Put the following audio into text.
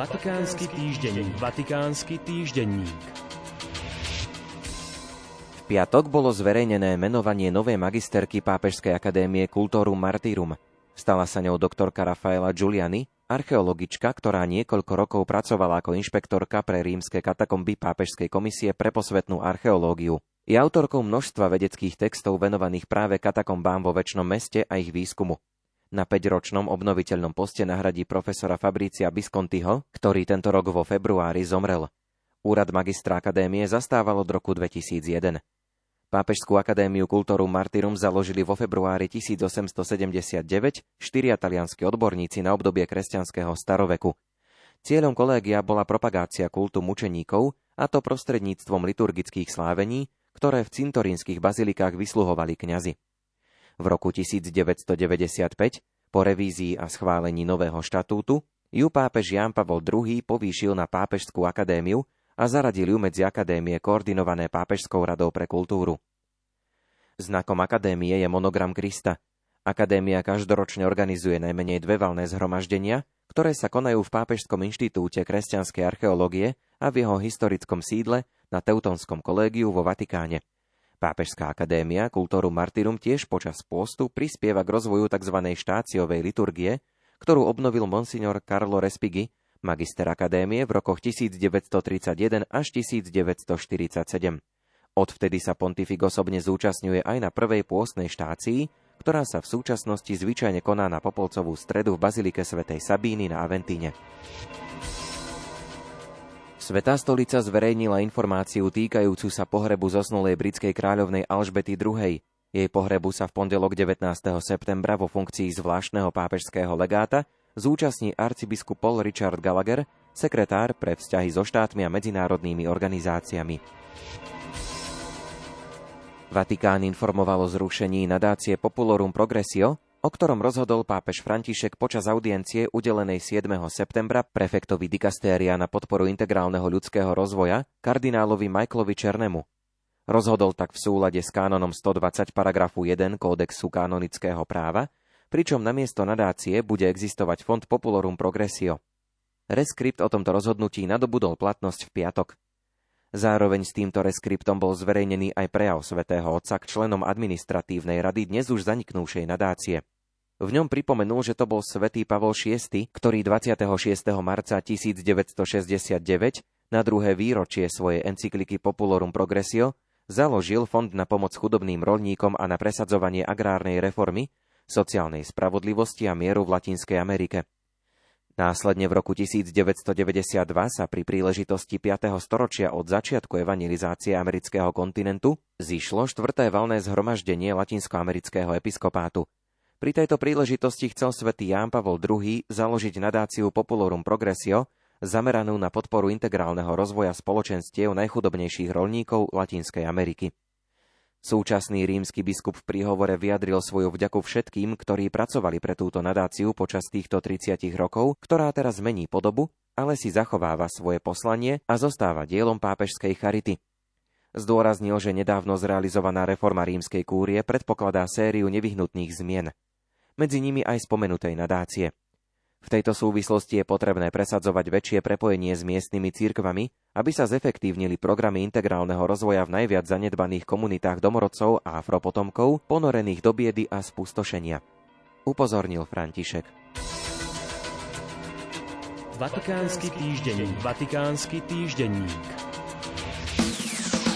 Vatikánsky týždenník. Vatikánsky týždenník. V piatok bolo zverejnené menovanie novej magisterky Pápežskej akadémie Cultorum Martyrum. Stala sa ňou doktorka Rafaela Giuliani, archeologička, ktorá niekoľko rokov pracovala ako inšpektorka pre rímske katakomby Pápežskej komisie pre posvetnú archeológiu. Je autorkou množstva vedeckých textov venovaných práve katakombám vo väčšnom meste a ich výskumu. Na 5-ročnom obnoviteľnom poste nahradí profesora Fabricia Biscontiho, ktorý tento rok vo februári zomrel. Úrad magistra akadémie zastával od roku 2001. Pápežskú akadémiu Cultorum Martyrum založili vo februári 1879 štyria talianskí odborníci na obdobie kresťanského staroveku. Cieľom kolégia bola propagácia kultu mučeníkov, a to prostredníctvom liturgických slávení, ktoré v cintorínskych bazilikách vysluhovali kňazi. V roku 1995, po revízii a schválení nového štatútu, ju pápež Ján Pavol II povýšil na Pápežskú akadémiu a zaradil ju medzi akadémie koordinované Pápežskou radou pre kultúru. Znakom akadémie je monogram Krista. Akadémia každoročne organizuje najmenej dve valné zhromaždenia, ktoré sa konajú v Pápežskom inštitúte kresťanskej archeológie a v jeho historickom sídle na Teutonskom kolégiu vo Vatikáne. Pápežská akadémia Kultúru Martyrum tiež počas postu prispieva k rozvoju tzv. štáciovej liturgie, ktorú obnovil monsignor Carlo Respighi, magister akadémie v rokoch 1931 až 1947. Odvtedy sa pontifik osobne zúčastňuje aj na prvej pôstnej štácii, ktorá sa v súčasnosti zvyčajne koná na Popolcovú stredu v Bazilike svätej Sabíny na Aventíne. Svetá stolica zverejnila informáciu týkajúcu sa pohrebu zosnulej britskej kráľovnej Alžbety II. Jej pohrebu sa v pondelok 19. septembra vo funkcii zvláštneho pápežského legáta zúčastní arcibiskup Paul Richard Gallagher, sekretár pre vzťahy so štátmi a medzinárodnými organizáciami. Vatikán informoval o zrušení nadácie Populorum Progressio, o ktorom rozhodol pápež František počas audiencie udelenej 7. septembra prefektovi dikastéria na podporu integrálneho ľudského rozvoja kardinálovi Michaelovi Černemu. Rozhodol tak v súlade s kánonom 120 paragrafu 1 kódexu kanonického práva, pričom namiesto nadácie bude existovať Fond Populorum Progressio. Reskript o tomto rozhodnutí nadobudol platnosť v piatok. Zároveň s týmto reskriptom bol zverejnený aj prejav svätého Otca k členom administratívnej rady dnes už zaniknúšej nadácie. V ňom pripomenul, že to bol svätý Pavol VI, ktorý 26. marca 1969 na druhé výročie svojej encykliky Populorum Progressio založil Fond na pomoc chudobným rolníkom a na presadzovanie agrárnej reformy, sociálnej spravodlivosti a mieru v Latinskej Amerike. Následne v roku 1992 sa pri príležitosti 5. storočia od začiatku evangelizácie amerického kontinentu zišlo štvrté valné zhromaždenie latinskoamerického episkopátu. Pri tejto príležitosti chcel svätý Ján Pavol II založiť nadáciu Populorum Progressio, zameranú na podporu integrálneho rozvoja spoločenstiev najchudobnejších rolníkov Latinskej Ameriky. Súčasný rímsky biskup v príhovore vyjadril svoju vďaku všetkým, ktorí pracovali pre túto nadáciu počas týchto 30 rokov, ktorá teraz mení podobu, ale si zachováva svoje poslanie a zostáva dielom pápežskej charity. Zdôraznil, že nedávno zrealizovaná reforma rímskej kúrie predpokladá sériu nevyhnutných zmien. Medzi nimi aj spomenutej nadácie. V tejto súvislosti je potrebné presadzovať väčšie prepojenie s miestnymi církvami, aby sa zefektívnili programy integrálneho rozvoja v najviac zanedbaných komunitách domorodcov a afropotomkov, ponorených do biedy a spustošenia. Upozornil František. Vatikánsky týždenník. Vatikánsky týždenník.